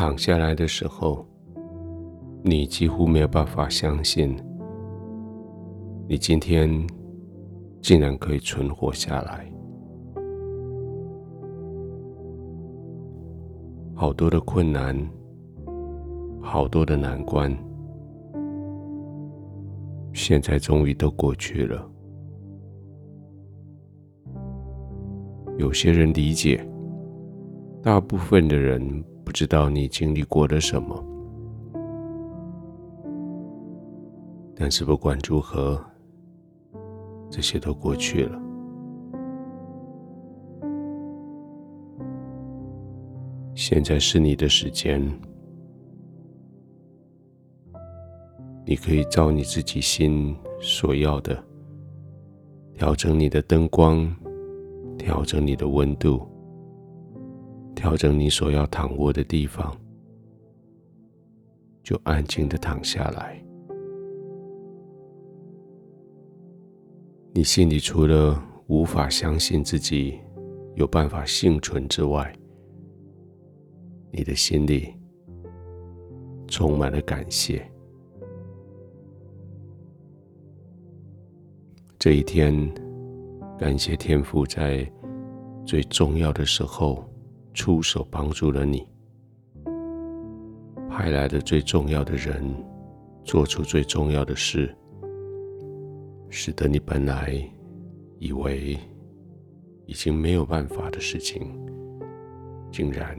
躺下来的时候，你几乎没有办法相信，你今天竟然可以存活下来。好多的困难，好多的难关，现在终于都过去了。有些人理解，大部分的人不知道你经历过了什么。但是不管如何，这些都过去了。现在是你的时间，你可以照你自己心所要的，调整你的灯光。调整你的温度，调整你所要躺卧的地方，就安静的躺下来。你心里除了无法相信自己有办法幸存之外，你的心里充满了感谢。这一天。感谢天父在最重要的时候出手帮助了你，派来的最重要的人做出最重要的事，使得你本来以为已经没有办法的事情，竟然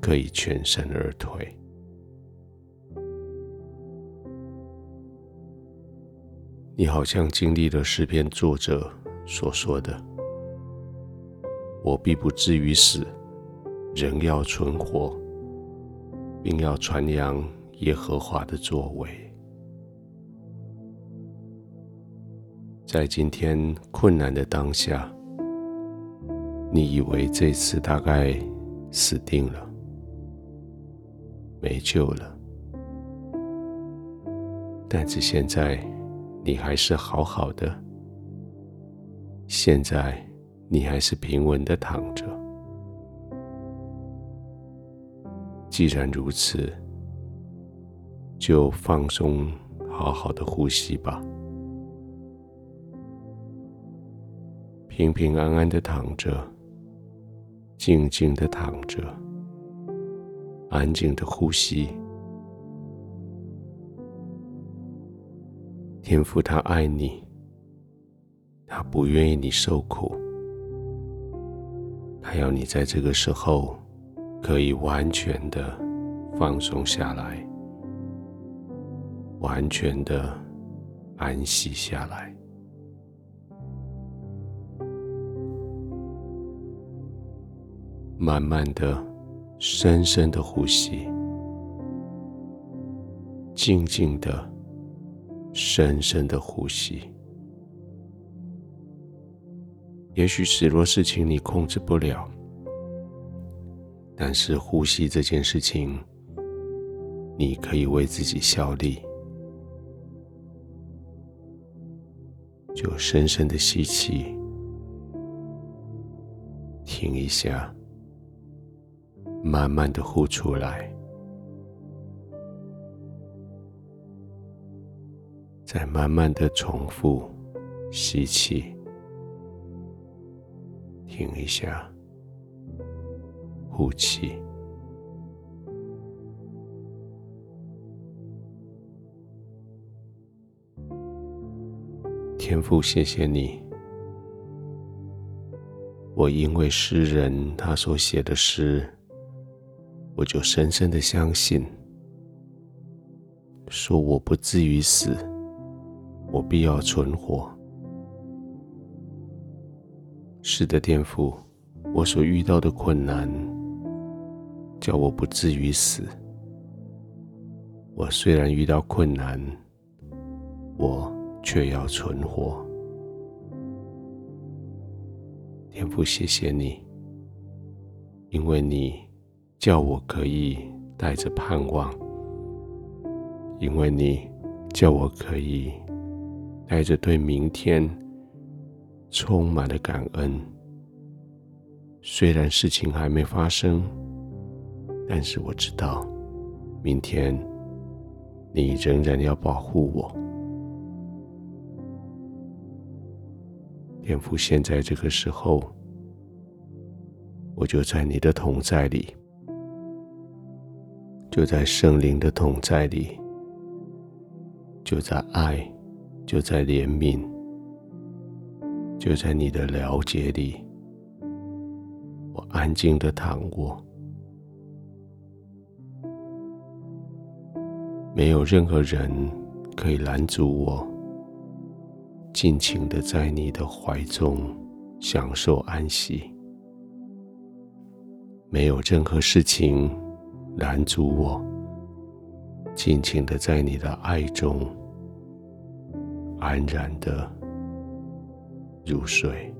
可以全身而退。你好像经历了诗篇作者所说的，我必不至于死，仍要存活，并要传扬耶和华的作为。在今天困难的当下，你以为这次大概死定了，没救了，但是现在你还是好好的。现在你还是平稳的躺着。既然如此，就放松，好好的呼吸吧。平平安安的躺着，静静的躺着，安静的呼吸。天父他爱你。他不愿意你受苦，他要你在这个时候可以完全的放松下来，完全的安息下来，慢慢的、深深的呼吸，静静的、深深的呼吸。也许许多事情你控制不了，但是呼吸这件事情，你可以为自己效力。就深深的吸气，停一下，慢慢的呼出来，再慢慢的重复吸气。停一下，呼气。天父，谢谢你。我因为诗人他所写的诗，我就深深的相信，说我不至于死，我必要存活。是的，天父，我所遇到的困难，叫我不至于死。我虽然遇到困难，我却要存活。天父，谢谢你，因为你叫我可以带着盼望，因为你叫我可以带着对明天。充满了感恩。虽然事情还没发生，但是我知道明天你仍然要保护我。天父，现在这个时候，我就在你的同在里，就在圣灵的同在里，就在爱，就在怜悯，就在你的了解里，我安静的躺卧，没有任何人可以拦阻我。尽情的在你的怀中享受安息，没有任何事情拦阻我尽情的在你的爱中安然的入睡。